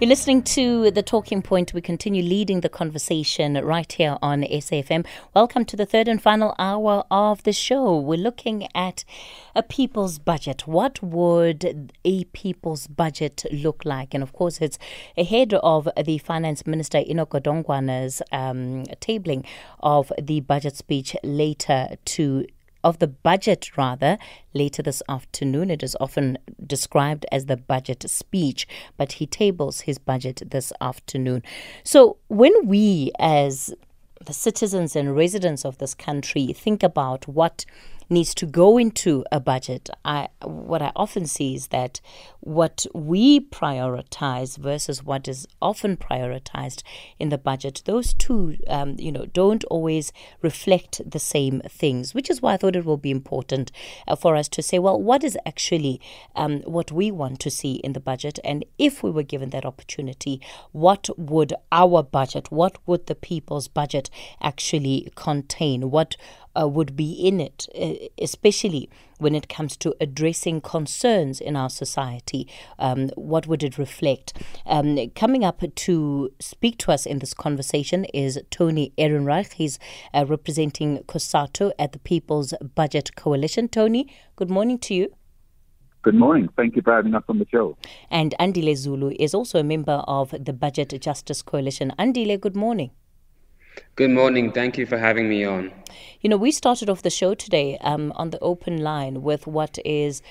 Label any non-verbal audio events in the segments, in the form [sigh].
You're listening to The Talking Point. We continue leading the conversation right here on SAFM. Welcome to the third and final hour of the show. We're looking at a people's budget. What would a people's budget look like? And of course, it's ahead of the Finance Minister Enoch Godongwana's um, tabling of the budget speech later to of the budget, rather, later this afternoon. It is often described as the budget speech, but he tables his budget this afternoon. So when we, as the citizens and residents of this country, think about what needs to go into a budget. I what I often see is that what we prioritize versus what is often prioritized in the budget, those two, um, you know, don't always reflect the same things. Which is why I thought it will be important uh, for us to say, well, what is actually um, what we want to see in the budget, and if we were given that opportunity, what would our budget, what would the people's budget actually contain? What uh, would be in it, uh, especially when it comes to addressing concerns in our society. Um, what would it reflect? Um, coming up to speak to us in this conversation is Tony Ehrenreich. He's uh, representing COSATU at the People's Budget Coalition. Tony, good morning to you. Good morning. Thank you for having us on the show. And Andile Zulu is also a member of the Budget Justice Coalition. Andile, good morning. Good morning. Thank you for having me on. You know, we started off the show today um, on the open line with what is.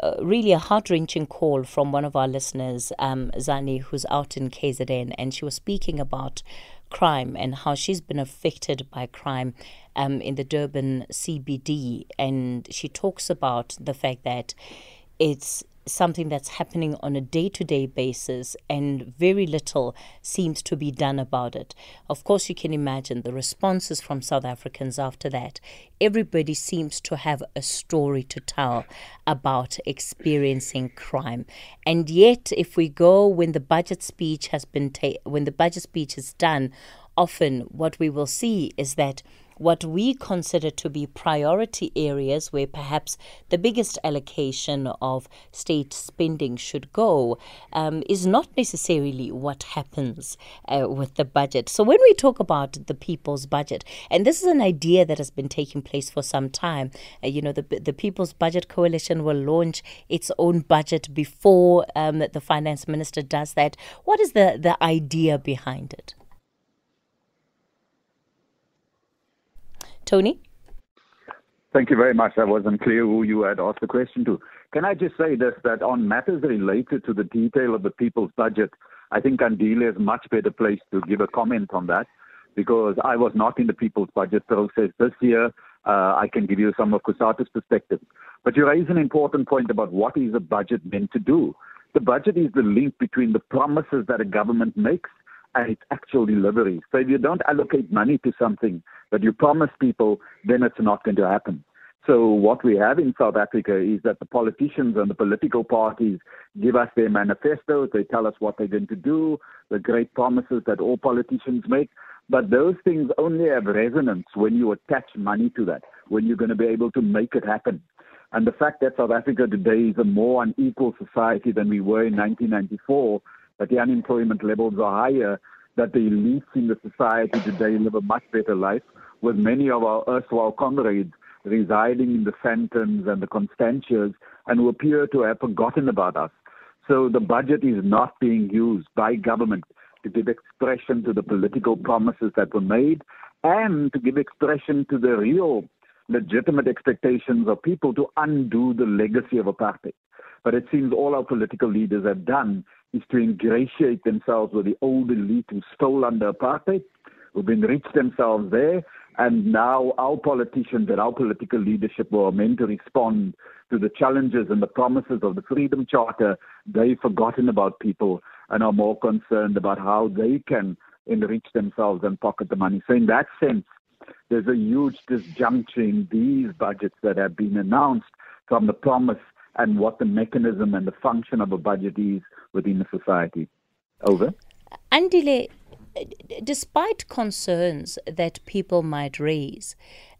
Uh, really a heart wrenching call from one of our listeners, um, Zani, who's out in KZN, and she was speaking about crime and how she's been affected by crime um, in the Durban CBD. And she talks about the fact that it's something that's happening on a day to day basis, and very little seems to be done about it. Of course, you can imagine the responses from South Africans after that. Everybody seems to have a story to tell about experiencing crime. And yet, if we go when the budget speech has been ta- when the budget speech is done, often what we will see is that what we consider to be priority areas where perhaps the biggest allocation of state spending should go um, is not necessarily what happens uh, with the budget. So, when we talk about the people's budget, and this is an idea that has been taking place for some time, uh, you know, the, the People's Budget Coalition will launch its own budget before um, the finance minister does that. What is the, the idea behind it? Tony? Thank you very much. I wasn't clear who you had asked the question to. Can I just say this that on matters related to the detail of the people's budget, I think Andile is much better placed to give a comment on that because I was not in the people's budget process this year. Uh, I can give you some of COSATU's perspective. But you raise an important point about what is a budget meant to do. The budget is the link between the promises that a government makes and its actual delivery. So if you don't allocate money to something that you promise people, then it's not going to happen. So what we have in South Africa is that the politicians and the political parties give us their manifestos. They tell us what they're going to do, the great promises that all politicians make. But those things only have resonance when you attach money to that, when you're going to be able to make it happen. And the fact that South Africa today is a more unequal society than we were in 1994 that the unemployment levels are higher, that the elites in the society today live a much better life, with many of our erstwhile comrades residing in the Sandtons and the Constantias and who appear to have forgotten about us. So the budget is not being used by government to give expression to the political promises that were made and to give expression to the real legitimate expectations of people to undo the legacy of apartheid. But it seems all our political leaders have done is to ingratiate themselves with the old elite who stole under apartheid, who've enriched themselves there, and now our politicians and our political leadership were meant to respond to the challenges and the promises of the Freedom Charter. They've forgotten about people and are more concerned about how they can enrich themselves and pocket the money. So in that sense, there's a huge disjunction in these budgets that have been announced from the promise and what the mechanism and the function of a budget is within the society. Over. Andile, despite concerns that people might raise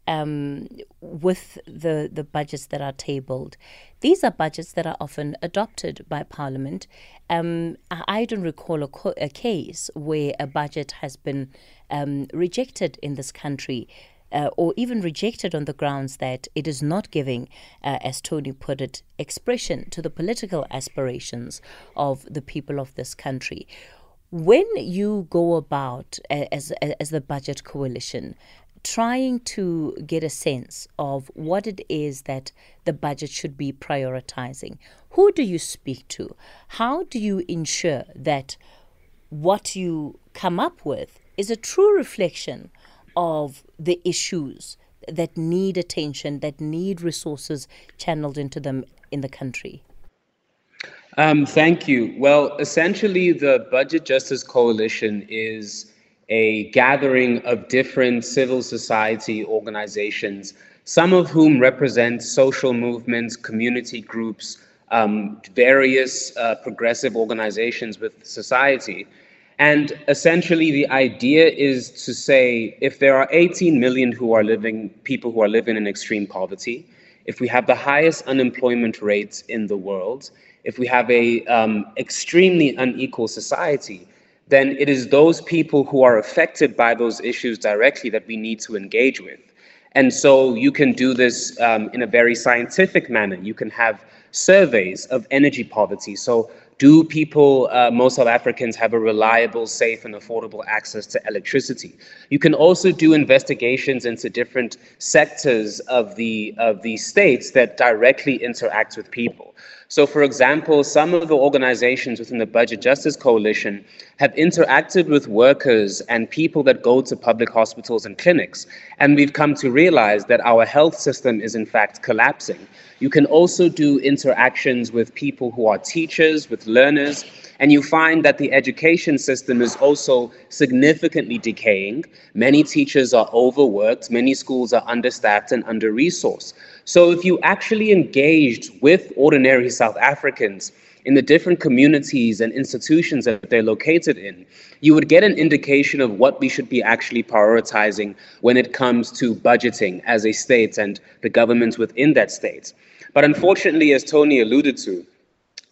um, with the, the budgets that are tabled, these are budgets that are often adopted by Parliament. Um, I don't recall a, co- a, case where a budget has been um, rejected in this country. Uh, or even rejected on the grounds that it is not giving, uh, as Tony put it, expression to the political aspirations of the people of this country. When you go about as, as the budget coalition, trying to get a sense of what it is that the budget should be prioritizing, who do you speak to? How do you ensure that what you come up with is a true reflection of the issues that need attention, that need resources channeled into them in the country? Um, thank you. Well, essentially, the Budget Justice Coalition is a gathering of different civil society organizations, some of whom represent social movements, community groups, um, various uh, progressive organizations with society. And essentially, the idea is to say if there are 18 million who are living, people who are living in extreme poverty, if we have the highest unemployment rates in the world, if we have a um, extremely unequal society, then it is those people who are affected by those issues directly that we need to engage with. And so you can do this um, in a very scientific manner. You can have surveys of energy poverty. So do people, uh, most South Africans, have a reliable, safe, and affordable access to electricity? You can also do investigations into different sectors of the of the states that directly interact with people. So, for example, some of the organizations within the Budget Justice Coalition have interacted with workers and people that go to public hospitals and clinics. And we've come to realize that our health system is, in fact, collapsing. You can also do interactions with people who are teachers, with learners, and you find that the education system is also significantly decaying. Many teachers are overworked, many schools are understaffed and under resourced. So, if you actually engaged with ordinary South Africans, in the different communities and institutions that they're located in, you would get an indication of what we should be actually prioritizing when it comes to budgeting as a state and the governments within that state. But unfortunately, as Tony alluded to,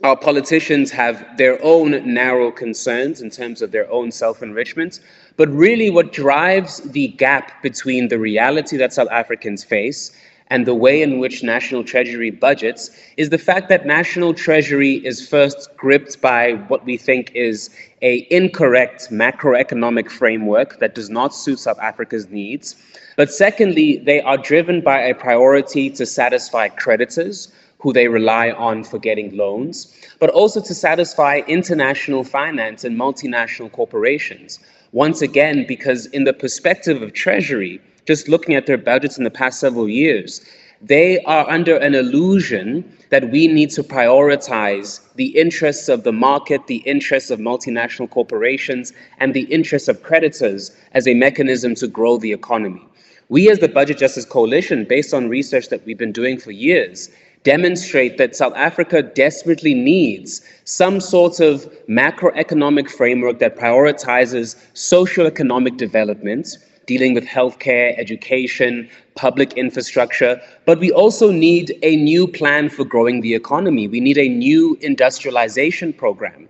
our politicians have their own narrow concerns in terms of their own self enrichment. But really, what drives the gap between the reality that South Africans face and the way in which National Treasury budgets is the fact that National Treasury is first gripped by what we think is a incorrect macroeconomic framework that does not suit South Africa's needs. But secondly, they are driven by a priority to satisfy creditors who they rely on for getting loans, but also to satisfy international finance and multinational corporations. Once again, because in the perspective of Treasury, just looking at their budgets in the past several years, they are under an illusion that we need to prioritize the interests of the market, the interests of multinational corporations, and the interests of creditors as a mechanism to grow the economy. We, as the Budget Justice Coalition, based on research that we've been doing for years, demonstrate that South Africa desperately needs some sort of macroeconomic framework that prioritizes socioeconomic development dealing with healthcare, education, public infrastructure, but we also need a new plan for growing the economy. We need a new industrialization program.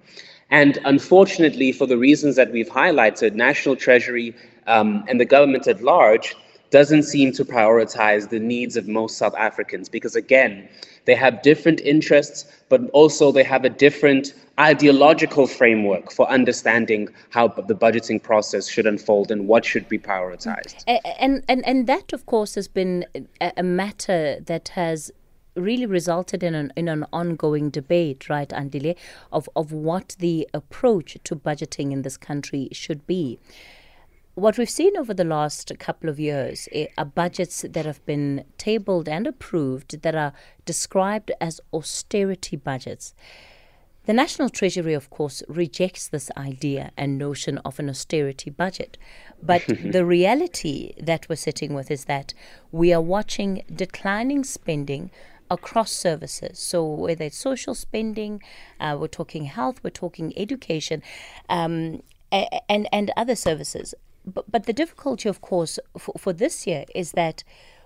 And unfortunately, for the reasons that we've highlighted, National Treasury um, and the government at large doesn't seem to prioritize the needs of most South Africans because, again, they have different interests, but also they have a different ideological framework for understanding how the budgeting process should unfold and what should be prioritized. And, and, and that, of course, has been a matter that has really resulted in an in an ongoing debate, right, Andile, of, of what the approach to budgeting in this country should be what we've seen over the last couple of years eh, are budgets that have been tabled and approved that are described as austerity budgets. The National Treasury, of course, rejects this idea and notion of an austerity budget. But [laughs] the reality that we're sitting with is that we are watching declining spending across services. So, whether it's social spending, uh, we're talking health, we're talking education, um, and, and other services. But, but the difficulty, of course, for, for this year is that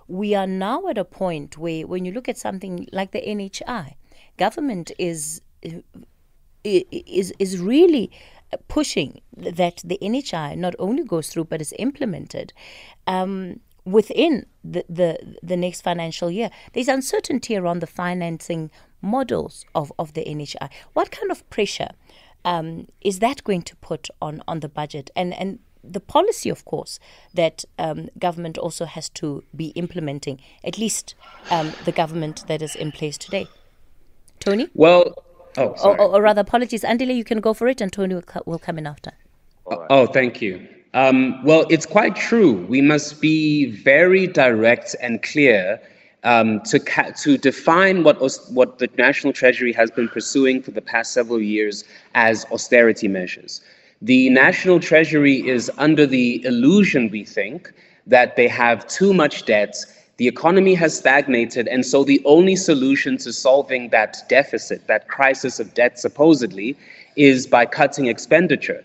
we are now at a point where, when you look at something like the NHI, government is is is really pushing that the NHI not only goes through but is implemented. Um, within the, the, the next financial year. There's uncertainty around the financing models of, of the NHI. What kind of pressure um, is that going to put on, on the budget? And, and the policy, of course, that um, government also has to be implementing, at least um, the government that is in place today. Tony? Well, oh, or, or, or, rather, apologies. Andile, you can go for it, and Tony will, will come in after. Oh, thank you. Um, well, it's quite true. We must be very direct and clear um, to ca- to define what os- what the National Treasury has been pursuing for the past several years as austerity measures. The National Treasury is under the illusion, we think, that they have too much debt. The economy has stagnated, and so the only solution to solving that deficit, that crisis of debt, supposedly, is by cutting expenditure.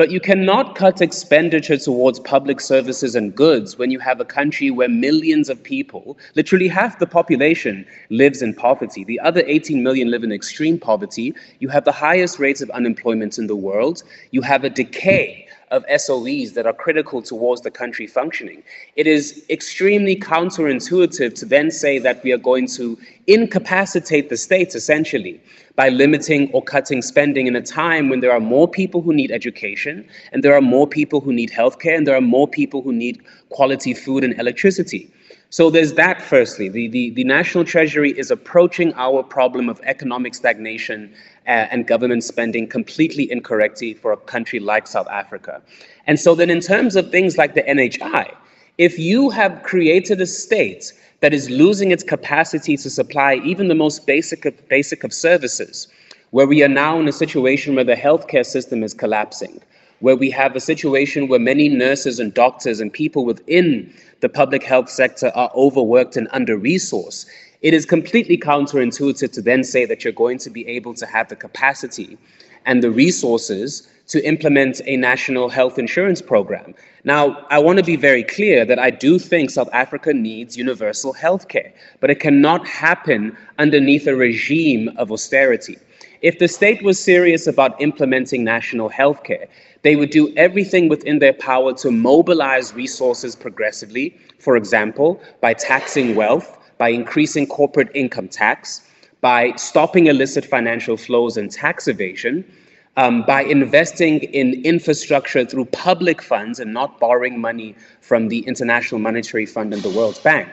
But you cannot cut expenditure towards public services and goods when you have a country where millions of people, literally half the population, lives in poverty. The other 18 million live in extreme poverty. You have the highest rates of unemployment in the world. You have a decay of SOEs that are critical towards the country functioning. It is extremely counterintuitive to then say that we are going to incapacitate the state, essentially by limiting or cutting spending in a time when there are more people who need education and there are more people who need healthcare and there are more people who need quality food and electricity. So there's that firstly. The, the, the National Treasury is approaching our problem of economic stagnation uh, and government spending completely incorrectly for a country like South Africa. And so then in terms of things like the NHI, if you have created a state that is losing its capacity to supply even the most basic of, basic of services, where we are now in a situation where the healthcare system is collapsing, where we have a situation where many nurses and doctors and people within the public health sector are overworked and under resourced, it is completely counterintuitive to then say that you're going to be able to have the capacity and the resources to implement a national health insurance program. Now, I want to be very clear that I do think South Africa needs universal health care, but it cannot happen underneath a regime of austerity. If the state was serious about implementing national health care, they would do everything within their power to mobilize resources progressively, for example, by taxing wealth, by increasing corporate income tax, by stopping illicit financial flows and tax evasion, um, by investing in infrastructure through public funds and not borrowing money from the International Monetary Fund and the World Bank.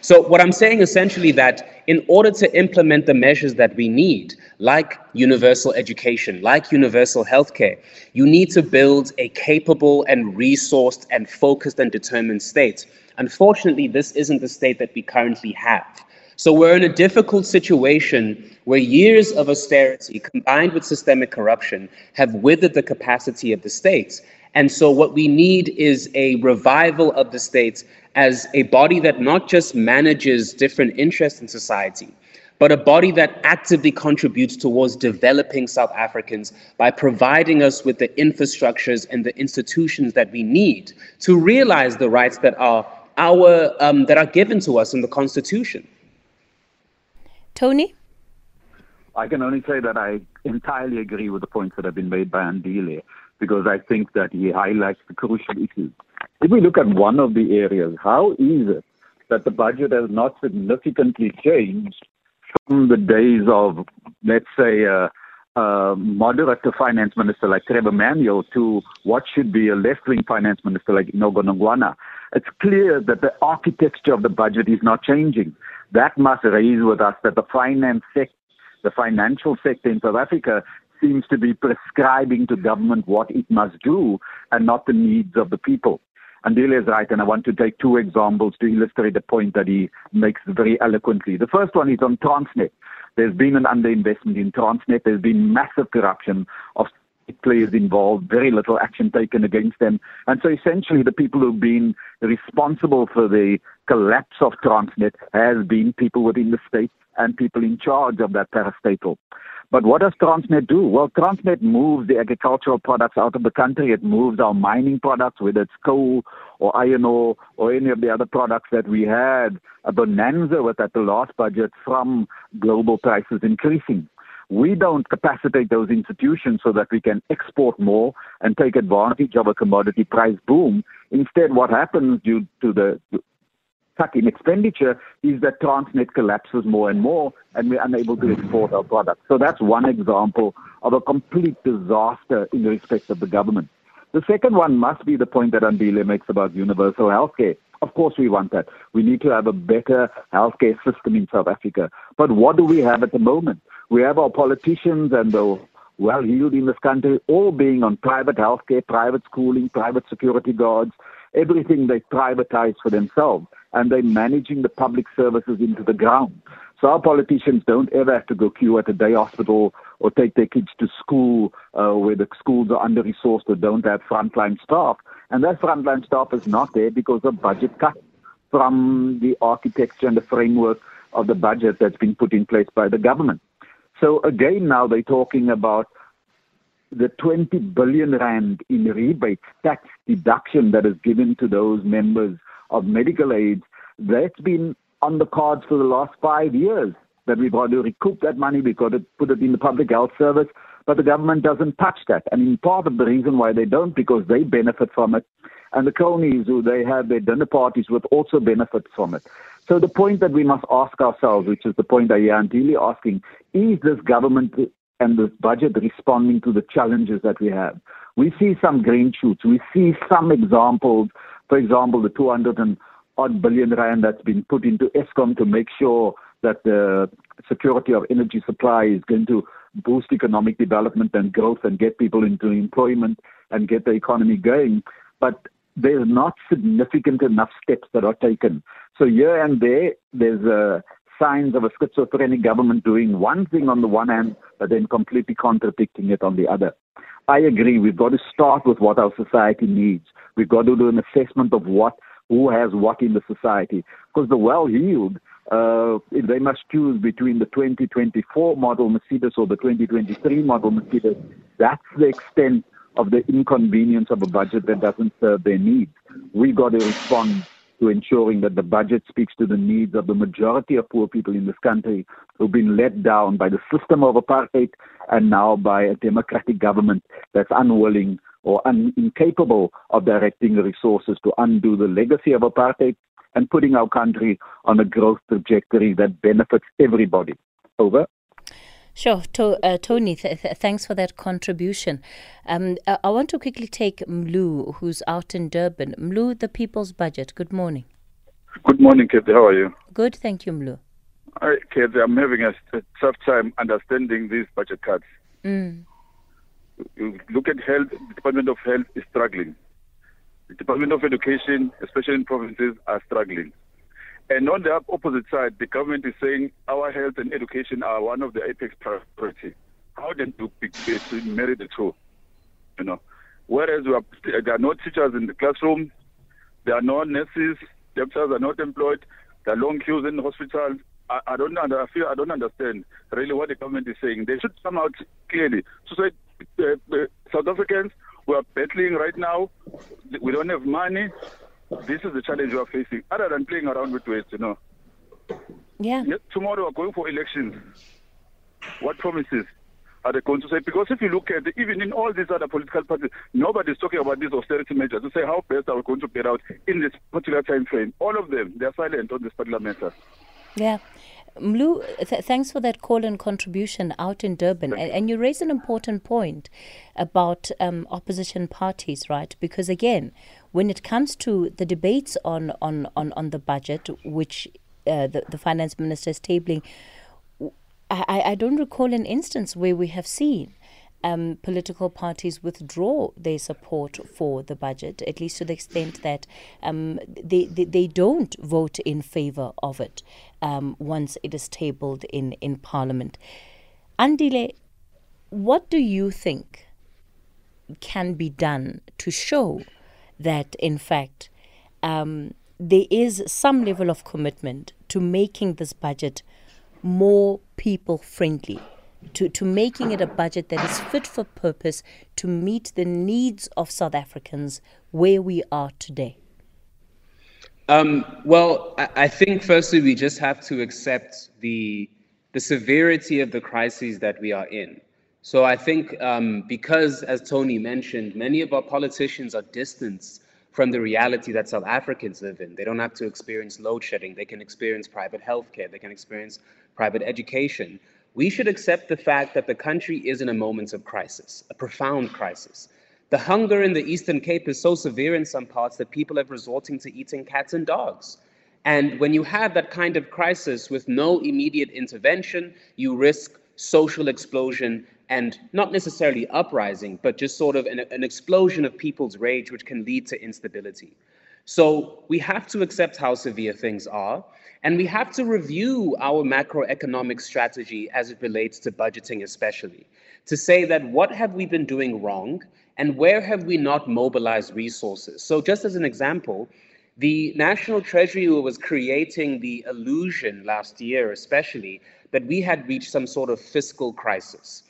So what I'm saying essentially that in order to implement the measures that we need, like universal education, like universal healthcare, you need to build a capable and resourced and focused and determined state. Unfortunately, this isn't the state that we currently have. So we're in a difficult situation where years of austerity combined with systemic corruption have withered the capacity of the states. And so what we need is a revival of the states as a body that not just manages different interests in society, but a body that actively contributes towards developing South Africans by providing us with the infrastructures and the institutions that we need to realize the rights that are our um, that are given to us in the Constitution. Tony? I can only say that I entirely agree with the points that have been made by Andile because I think that he highlights the crucial issues. If we look at one of the areas, how is it that the budget has not significantly changed from the days of, let's say, a, a moderate finance minister like Trevor Manuel to what should be a left-wing finance minister like Enoch Godongwana? It's clear that the architecture of the budget is not changing that must raise with us that the finance sector, the financial sector in South Africa seems to be prescribing to government what it must do and not the needs of the people. And Andile is right, and I want to take two examples to illustrate the point that he makes very eloquently. The first one is on Transnet. There's been an underinvestment in Transnet. There's been massive corruption of players involved, very little action taken against them. And so essentially the people who've been responsible for the collapse of Transnet has been people within the state and people in charge of that parastatal. But what does Transnet do? Well, Transnet moves the agricultural products out of the country. It moves our mining products, whether it's coal or iron ore or any of the other products that we had a bonanza with at the last budget from global prices increasing. We don't capacitate those institutions so that we can export more and take advantage of a commodity price boom. Instead, what happens due to the cut in expenditure is that Transnet collapses more and more and we're unable to export our products. So that's one example of a complete disaster in the respect of the government. The second one must be the point that Andile makes about universal healthcare. Of course, we want that. We need to have a better healthcare system in South Africa. But what do we have at the moment? We have our politicians and the well-heeled in this country all being on private healthcare, private schooling, private security guards, everything they privatize for themselves and they're managing the public services into the ground. So our politicians don't ever have to go queue at a day hospital or take their kids to school uh, where the schools are under resourced or don't have frontline staff. And that frontline staff is not there because of budget cuts from the architecture and the framework of the budget that's been put in place by the government. So again, now they're talking about the 20 billion rand in rebates, tax deduction that is given to those members of medical aid, that's been on the cards for the last five years. That we've got to recoup that money, we've got to put it in the public health service, but the government doesn't touch that. And in part of the reason why they don't, because they benefit from it. And the cronies who they have their dinner parties with also benefit from it. So the point that we must ask ourselves, which is the point that Jan really asking, is this government and this budget responding to the challenges that we have? We see some green shoots. We see some examples for example, the 200 and odd billion rand that's been put into Eskom to make sure that the security of energy supply is going to boost economic development and growth and get people into employment and get the economy going. But there's not significant enough steps that are taken. So here and there, there's uh, signs of a schizophrenic government doing one thing on the one hand, but then completely contradicting it on the other. I agree. We've got to start with what our society needs. We've got to do an assessment of what who has what in the society. Because the well-heeled, uh, they must choose between the 2024 model Mercedes or the 2023 model Mercedes. That's the extent of the inconvenience of a budget that doesn't serve their needs. We've got to respond to ensuring that the budget speaks to the needs of the majority of poor people in this country who've been let down by the system of apartheid and now by a democratic government that's unwilling or un- incapable of directing resources to undo the legacy of apartheid and putting our country on a growth trajectory that benefits everybody. Over. Sure, to, uh, Tony, th- th- thanks for that contribution. Um, uh, I want to quickly take Mlu, who's out in Durban. Mlu, the People's Budget. Good morning. Good morning, Kathy. How are you? Good, thank you, Mlu. Hi, Kathy. I'm having a, a tough time understanding these budget cuts. Mm. You look at health, the Department of Health is struggling. The Department of Education, especially in provinces, are struggling. And on the opposite side, the government is saying our health and education are one of the apex priority. How then do we marry the two? You know, whereas are, there are no teachers in the classroom, there are no nurses, doctors are not employed, there are long queues in the hospitals. I, I don't under, I feel I don't understand really what the government is saying. They should come out clearly to say uh, uh, South Africans we are battling right now. We don't have money this is the challenge we are facing. Other than playing around with waste, you know. Yeah. Tomorrow we're going for elections. What promises are they going to say? Because if you look at it, even in all these other political parties, nobody's talking about these austerity measures to say how best are we going to get out in this particular time frame. All of them, they're silent on this particular matter. Yeah. Mlu, th- thanks for that call and contribution out in Durban. And, and, you raise an important point about um, opposition parties, right? Because again, when it comes to the debates on, on, on, on the budget, which uh, the, the finance minister is tabling, I, I don't recall an instance where we have seen um, political parties withdraw their support for the budget, at least to the extent that um, they, they, they don't vote in favor of it um, once it is tabled in, in Parliament. Andile, what do you think can be done to show that, in fact, um, there is some level of commitment to making this budget more people friendly? to, to making it a budget that is fit for purpose to meet the needs of South Africans where we are today? Um, well, I, I think firstly we just have to accept the the severity of the crises that we are in. So I think um, because, as Tony mentioned, many of our politicians are distanced from the reality that South Africans live in. They don't have to experience load shedding. They can experience private healthcare. They can experience private education. We should accept the fact that the country is in a moment of crisis, a profound crisis. The hunger in the Eastern Cape is so severe in some parts that people are resorting to eating cats and dogs. And when you have that kind of crisis with no immediate intervention, you risk social explosion and not necessarily uprising, but just sort of an, an, explosion of people's rage, which can lead to instability. So we have to accept how severe things are, and we have to review our macroeconomic strategy as it relates to budgeting, especially to say that what have we been doing wrong and where have we not mobilized resources. So, just as an example, the National Treasury was creating the illusion last year, especially, that we had reached some sort of fiscal crisis.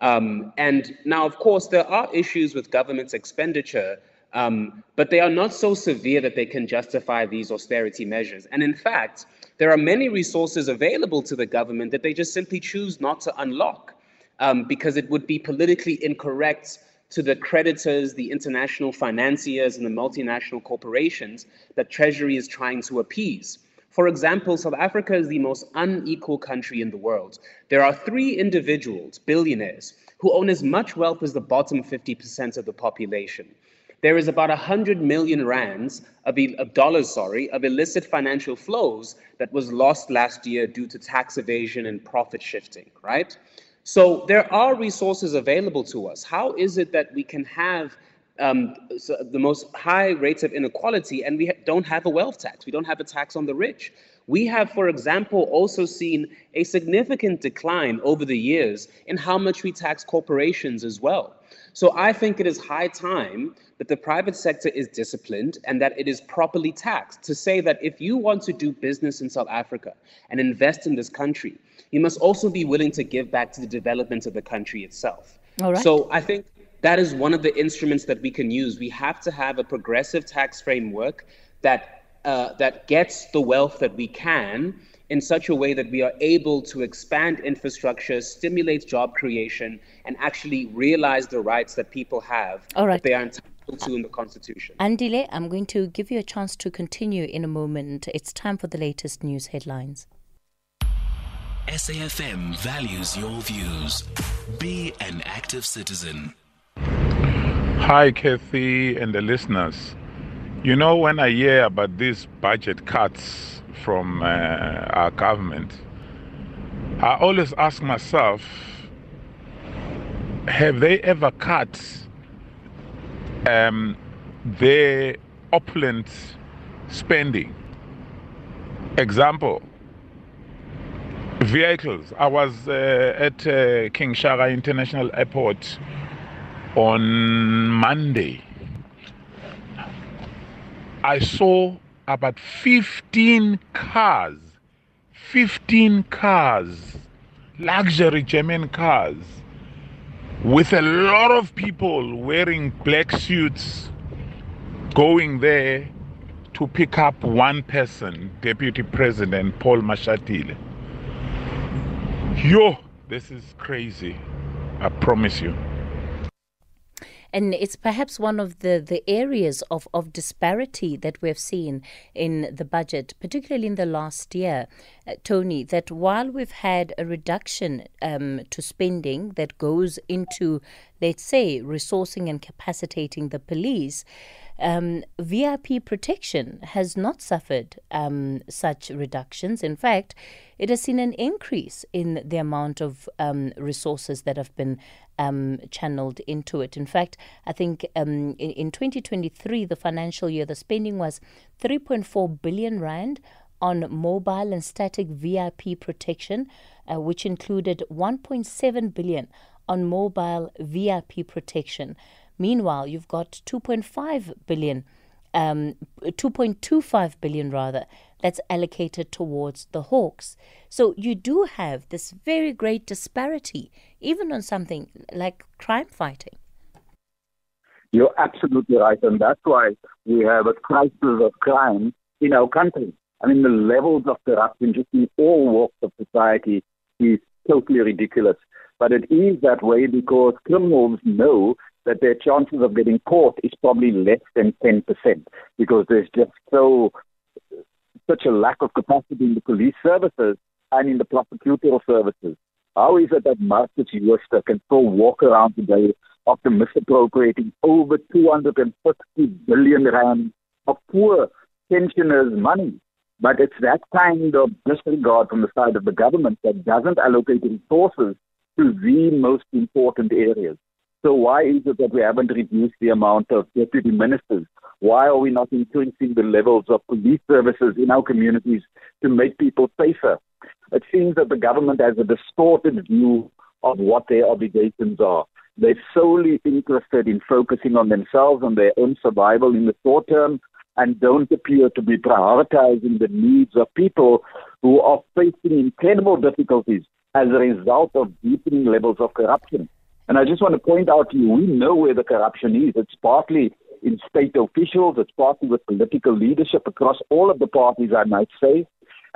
Um, and now, of course, there are issues with government's expenditure, um, but they are not so severe that they can justify these austerity measures. And in fact, there are many resources available to the government that they just simply choose not to unlock um, because it would be politically incorrect to the creditors, the international financiers, and the multinational corporations that Treasury is trying to appease. For example, South Africa is the most unequal country in the world. There are three individuals, billionaires, who own as much wealth as the bottom 50% of the population. There is about 100 million rands of, of dollars, sorry, of illicit financial flows that was lost last year due to tax evasion and profit shifting, right? So there are resources available to us. How is it that we can have um, so the most high rates of inequality and we ha- don't have a wealth tax? We don't have a tax on the rich. We have, for example, also seen a significant decline over the years in how much we tax corporations as well. So I think it is high time that the private sector is disciplined and that it is properly taxed to say that if you want to do business in South Africa and invest in this country, you must also be willing to give back to the development of the country itself. All right. So I think that is one of the instruments that we can use. We have to have a progressive tax framework that uh, that gets the wealth that we can in such a way that we are able to expand infrastructure, stimulate job creation, and actually realize the rights that people have All right. that they are entitled to in the Constitution. Andile, I'm going to give you a chance to continue in a moment. It's time for the latest news headlines. SAFM values your views. Be an active citizen. Hi, Kathy and the listeners. You know, when I hear about these budget cuts from uh, our government, I always ask myself have they ever cut um, their opulent spending? Example, vehicles. I was uh, at uh, King Shaka International Airport on Monday. I saw about 15 cars, 15 cars, luxury German cars, with a lot of people wearing black suits going there to pick up one person, Deputy President Paul Mashatile. Yo, this is crazy. I promise you. And it's perhaps one of the, the areas of, of disparity that we've seen in the budget, particularly in the last year, uh, Tony, that while we've had a reduction um, to spending that goes into, let's say, resourcing and capacitating the police, um, VIP protection has not suffered um, such reductions. In fact, it has seen an increase in the amount of um, resources that have been um, channeled into it. In fact, I think um, in, in 2023, the financial year, the spending was 3.4 billion rand on mobile and static VIP protection, uh, which included 1.7 billion on mobile VIP protection. Meanwhile, you've got 2.5 billion um, 2.25 billion rather, that's allocated towards the Hawks. So you do have this very great disparity, even on something like crime fighting. You're absolutely right, and that's why we have a crisis of crime in our country. I mean, the levels of corruption just in all walks of society is totally ridiculous. But it is that way because criminals know that their chances of getting caught is probably less than 10% because there's just so such a lack of capacity in the police services and in the prosecutorial services. How is it that Markus Jooste can still walk around today after misappropriating over 250 billion rand of poor pensioners' money? But it's that kind of disregard from the side of the government that doesn't allocate resources to the most important areas. So why is it that we haven't reduced the amount of deputy ministers? Why are we not increasing the levels of police services in our communities to make people safer? It seems that the government has a distorted view of what their obligations are. They're solely interested in focusing on themselves and their own survival in the short term and don't appear to be prioritizing the needs of people who are facing incredible difficulties as a result of deepening levels of corruption. And I just want to point out to you, we know where the corruption is. It's partly in state officials, it's partly with political leadership across all of the parties, I might say.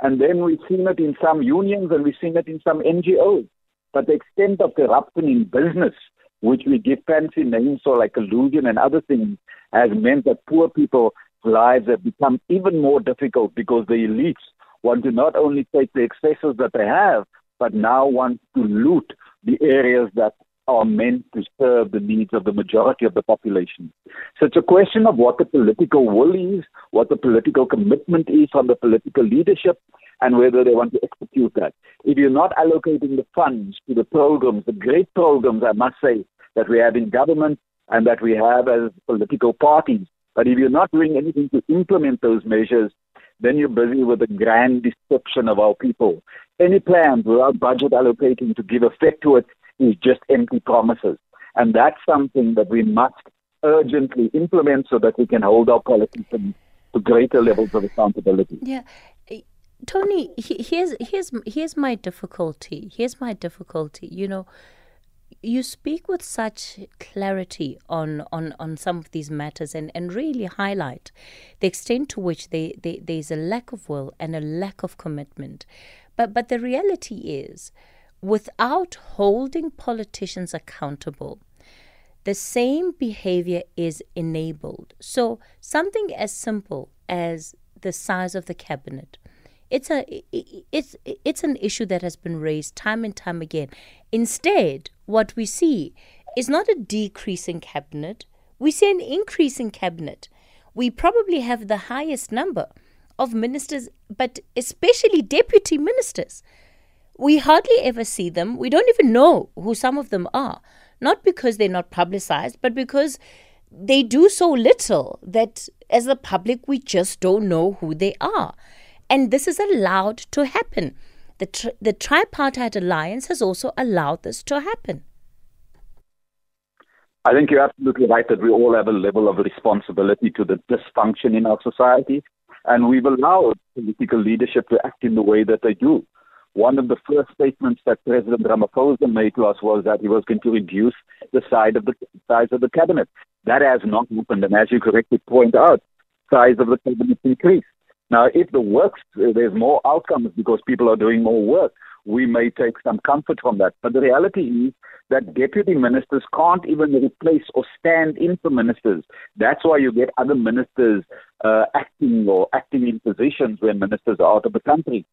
And then we've seen it in some unions and we've seen it in some NGOs. But the extent of corruption in business, which we give fancy names for like collusion and other things, has meant that poor people's lives have become even more difficult because the elites want to not only take the excesses that they have, but now want to loot the areas that are meant to serve the needs of the majority of the population. So it's a question of what the political will is, what the political commitment is from the political leadership, and whether they want to execute that. If you're not allocating the funds to the programs, the great programs, I must say, that we have in government and that we have as political parties, but if you're not doing anything to implement those measures, then you're busy with the grand deception of our people. Any plans without budget allocating to give effect to it is just empty promises. And that's something that we must urgently implement so that we can hold our politicians to greater levels of accountability. Yeah. Tony, here's here's here's my difficulty. Here's my difficulty. You know, you speak with such clarity on, on, on some of these matters and, and really highlight the extent to which they, they, there's a lack of will and a lack of commitment. But but the reality is without holding politicians accountable, the same behavior is enabled. So, something as simple as the size of the cabinet. It's a it's it's an issue that has been raised time and time again. Instead, what we see is not a decrease in cabinet, we see an increase in cabinet. We probably have the highest number of ministers, but especially deputy ministers. We hardly ever see them. We don't even know who some of them are. Not because they're not publicized, but because they do so little that as the public we just don't know who they are. And this is allowed to happen. The, tri- the tripartite alliance has also allowed this to happen. I think you're absolutely right that we all have a level of responsibility to the dysfunction in our society, and we've allowed political leadership to act in the way that they do. One of the first statements that President Ramaphosa made to us was that he was going to reduce the size of the size of the cabinet. That has not happened, and as you correctly point out, size of the cabinet increased. Now, if the works there's more outcomes because people are doing more work, we may take some comfort from that. But the reality is that deputy ministers can't even replace or stand in for ministers. That's why you get other ministers uh, acting or acting in positions when ministers are out of the country.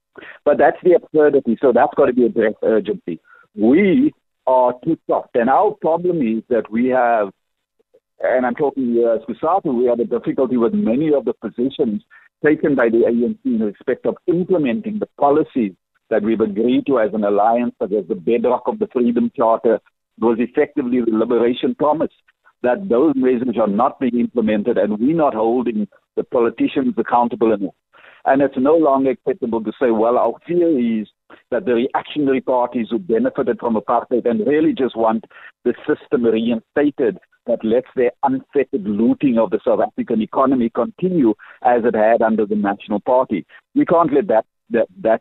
But that's the absurdity. So that's got to be addressed urgently. We are too soft. And our problem is that we have, and I'm talking uh, COSATU, we have a difficulty with many of the positions taken by the ANC in respect of implementing the policies that we've agreed to as an alliance, such as the bedrock of the Freedom Charter, was effectively the liberation promise that those measures are not being implemented and we're not holding the politicians accountable enough. And it's no longer acceptable to say, well, our fear is that the reactionary parties who benefited from apartheid and really just want the system reinstated that lets their unfettered looting of the South African economy continue as it had under the National Party. We can't let that that, that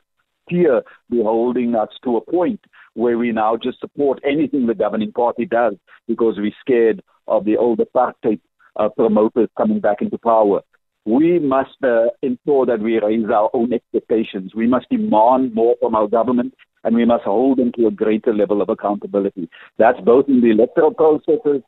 fear be holding us to a point where we now just support anything the governing party does because we're scared of the old apartheid uh, promoters coming back into power. We must uh, ensure that we raise our own expectations. We must demand more from our government and we must hold them to a greater level of accountability. That's both in the electoral processes,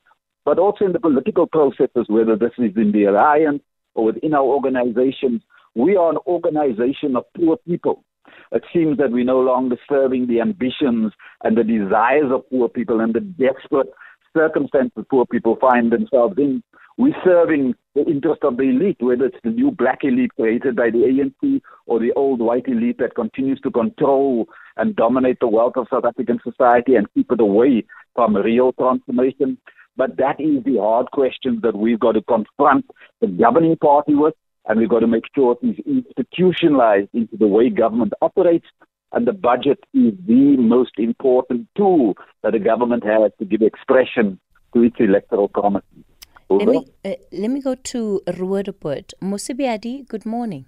but also in the political processes, whether this is in the alliance or within our organizations. We are an organization of poor people. It seems that we're no longer serving the ambitions and the desires of poor people and the desperate circumstances poor people find themselves in. We're serving the interest of the elite, whether it's the new black elite created by the ANC or the old white elite that continues to control and dominate the wealth of South African society and keep it away from real transformation. But that is the hard questions that we've got to confront the governing party with, and we've got to make sure it is institutionalized into the way government operates. And the budget is the most important tool that the government has to give expression to its electoral promises. Let me, uh, let me go to Roodepoort. Musibiadi, good morning.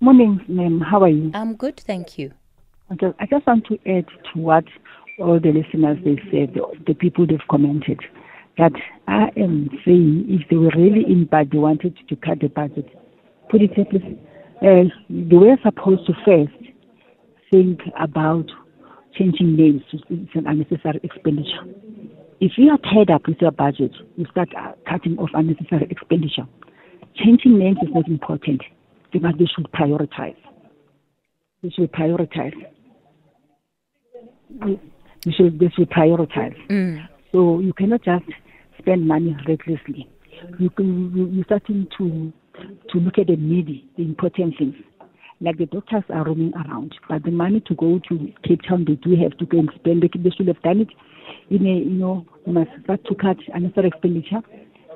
Morning, ma'am. How are you? I'm good, thank you. Okay, I just want to add to what all the listeners they said, the, the people they've commented, that I am saying if they were really in bad, they wanted to cut the budget. Put it simply, uh, they were supposed to first think about changing names. It's an unnecessary expenditure. If you are tied up with your budget, you start uh, cutting off unnecessary expenditure. Changing names is not important. Must, they should prioritize. They should prioritize. They should, they should prioritize. Mm. So you cannot just spend money recklessly. You can, you, you're starting to to look at the needy, the important things. Like the doctors are roaming around, but the money to go to Cape Town, they do have to go and spend. They, should have done it in a, you know, must start to cut another expenditure.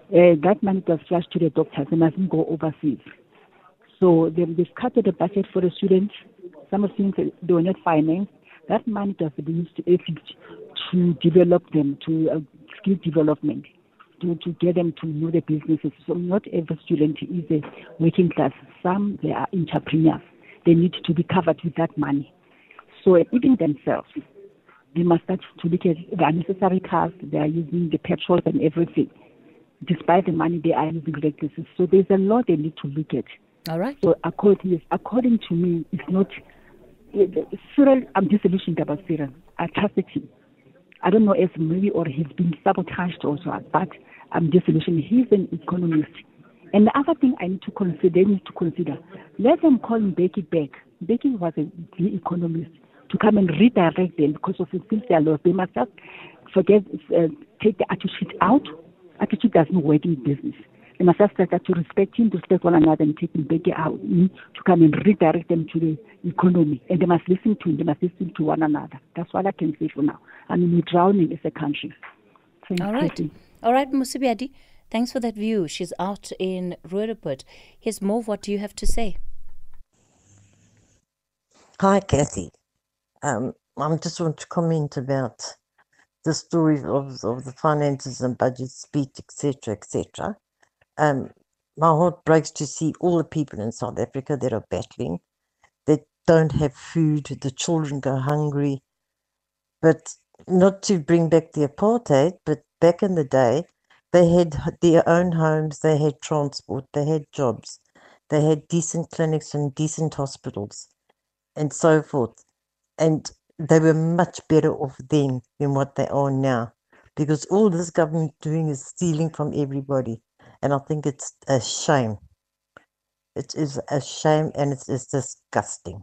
Uh, that money does flash to the doctors. They mustn't go overseas. So they, they've cut the budget for the students. Some of the things they were not financed. That money does used to, to develop them, to uh, skill development to, to get them to know the businesses. So not every student is a working class. Some they are entrepreneurs. They need to be covered with that money. So uh, even themselves, they must start to look at the unnecessary cars they are using, the petrol and everything. Despite the money they are using recklessly. So there's a lot they need to look at. All right. So according according to me, it's not eh, Cyril. I'm disillusioned about Cyril. Him. I don't know if maybe or he's been sabotaged also, but I'm disillusioned. He's an economist. And the other thing I need to consider, need to consider, let them call Mbeki back. Mbeki was a, the economist to come and redirect them because of the things they are lost. They must just forget, uh, take the attitude out. Attitude doesn't work in business. They must just start to respect him, to respect one another, and take Mbeki out mm, to come and redirect them to the economy. And they must listen to him. They must listen to one another. That's what I can say for now. I mean, we're drowning as a country. Thank All right. you. All right, Musibiadi, thanks for that view. She's out in Roodepoort. Here's more. What do you have to say? Hi, Kathy. Um, I just want to comment about the story of, of the finances and budget speech, etc., etc. Um, my heart breaks to see all the people in South Africa that are battling, that don't have food, the children go hungry. But not to bring back the apartheid, but back in the day, they had their own homes, they had transport, they had jobs, they had decent clinics and decent hospitals, and so forth. And they were much better off then than what they are now, because all this government doing is stealing from everybody, and I think it's a shame. It is a shame, and it is disgusting.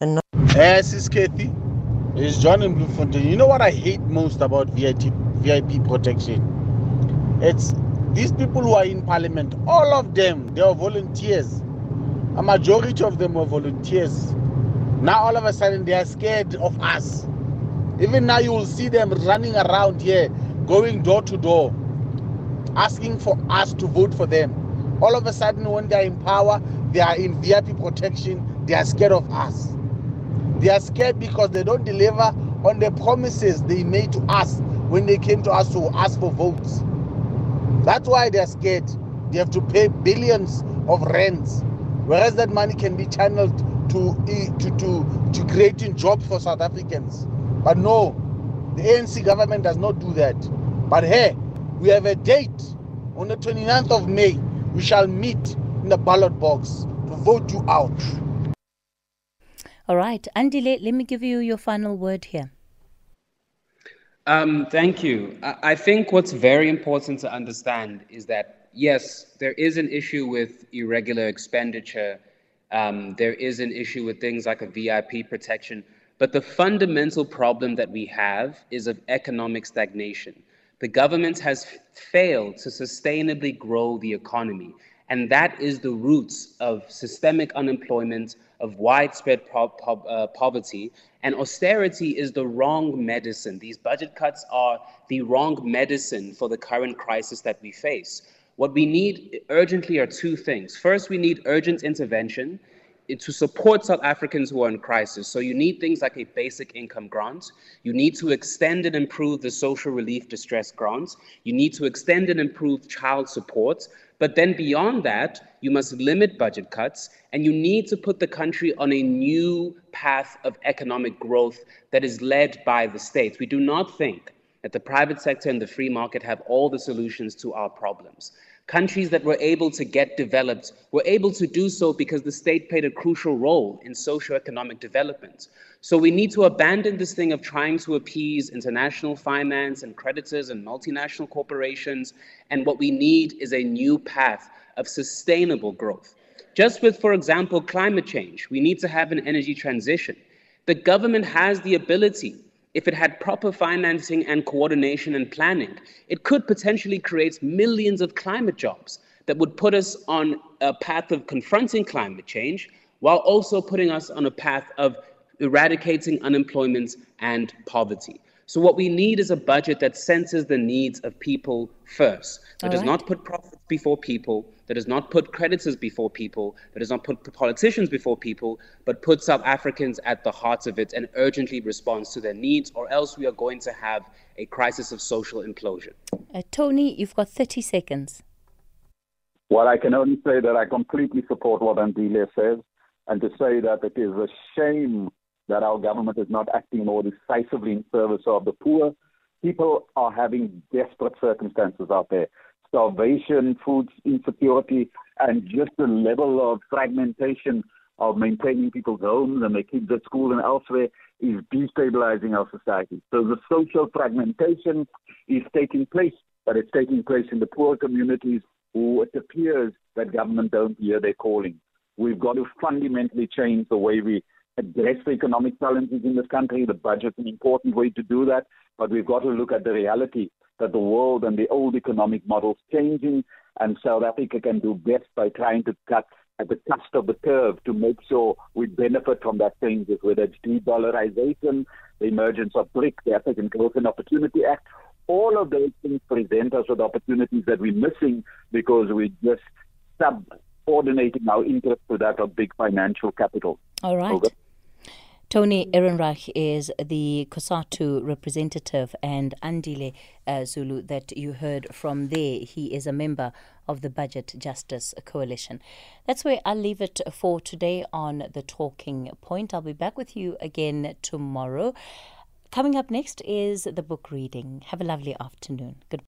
And not- Yes, it's Kathy. It's John in Bloemfontein. You know what I hate most about VIP, VIP protection? It's these people who are in parliament, all of them, they are volunteers. A majority of them are volunteers. Now all of a sudden they are scared of us. Even now you will see them running around here, going door to door, asking for us to vote for them. All of a sudden when they're in power, they are in VIP protection, they are scared of us. They are scared because they don't deliver on the promises they made to us when they came to us to ask for votes. That's why they are scared. They have to pay billions of rents, whereas that money can be channeled to to to, to creating jobs for South Africans. But no, the ANC government does not do that. But hey, we have a date on the 29th of May. We shall meet in the ballot box to vote you out. All right. Andile, let me give you your final word here. Um, thank you. I, think what's very important to understand is that, yes, there is an issue with irregular expenditure. Um, there is an issue with things like a VIP protection. But the fundamental problem that we have is of economic stagnation. The government has failed to sustainably grow the economy. And that is the roots of systemic unemployment, of widespread po- po- uh, poverty. And austerity is the wrong medicine. These budget cuts are the wrong medicine for the current crisis that we face. What we need urgently are two things. First, we need urgent intervention to support South Africans who are in crisis. So you need things like a basic income grant. You need to extend and improve the social relief distress grants. You need to extend and improve child support. But then beyond that, you must limit budget cuts and you need to put the country on a new path of economic growth that is led by the state. We do not think that the private sector and the free market have all the solutions to our problems. Countries that were able to get developed were able to do so because the state played a crucial role in socioeconomic development. So we need to abandon this thing of trying to appease international finance and creditors and multinational corporations. And what we need is a new path of sustainable growth. Just with, for example, climate change, we need to have an energy transition. The government has the ability if it had proper financing and coordination and planning, it could potentially create millions of climate jobs that would put us on a path of confronting climate change while also putting us on a path of eradicating unemployment and poverty. So, what we need is a budget that centers the needs of people first, that All does right. not put profits before people, that does not put creditors before people, that does not put politicians before people, but puts South Africans at the heart of it and urgently responds to their needs, or else we are going to have a crisis of social implosion. Uh, Tony, you've got 30 seconds. Well, I can only say that I completely support what Andile says, and to say that it is a shame that our government is not acting more decisively in service of the poor. People are having desperate circumstances out there starvation, food insecurity, and just the level of fragmentation of maintaining people's homes and their kids at school and elsewhere is destabilizing our society. So the social fragmentation is taking place, but it's taking place in the poor communities who it appears that government don't hear their calling. We've got to fundamentally change the way we address the economic challenges in this country. The budget's an important way to do that, but we've got to look at the reality that the world and the old economic models changing, and South Africa can do best by trying to cut at the cusp of the curve to make sure we benefit from that changes, whether it's de-dollarization, the emergence of BRIC, the African Growth and Opportunity Act. All of those things present us with opportunities that we're missing because we're just subordinating our interest to that of big financial capital. All right. Over. Tony Ehrenreich is the COSATU representative, and Andile uh, Zulu, that you heard from there, he is a member of the Budget Justice Coalition. That's where I'll leave it for today on The Talking Point. I'll be back with you again tomorrow. Coming up next is the book reading. Have a lovely afternoon. Goodbye.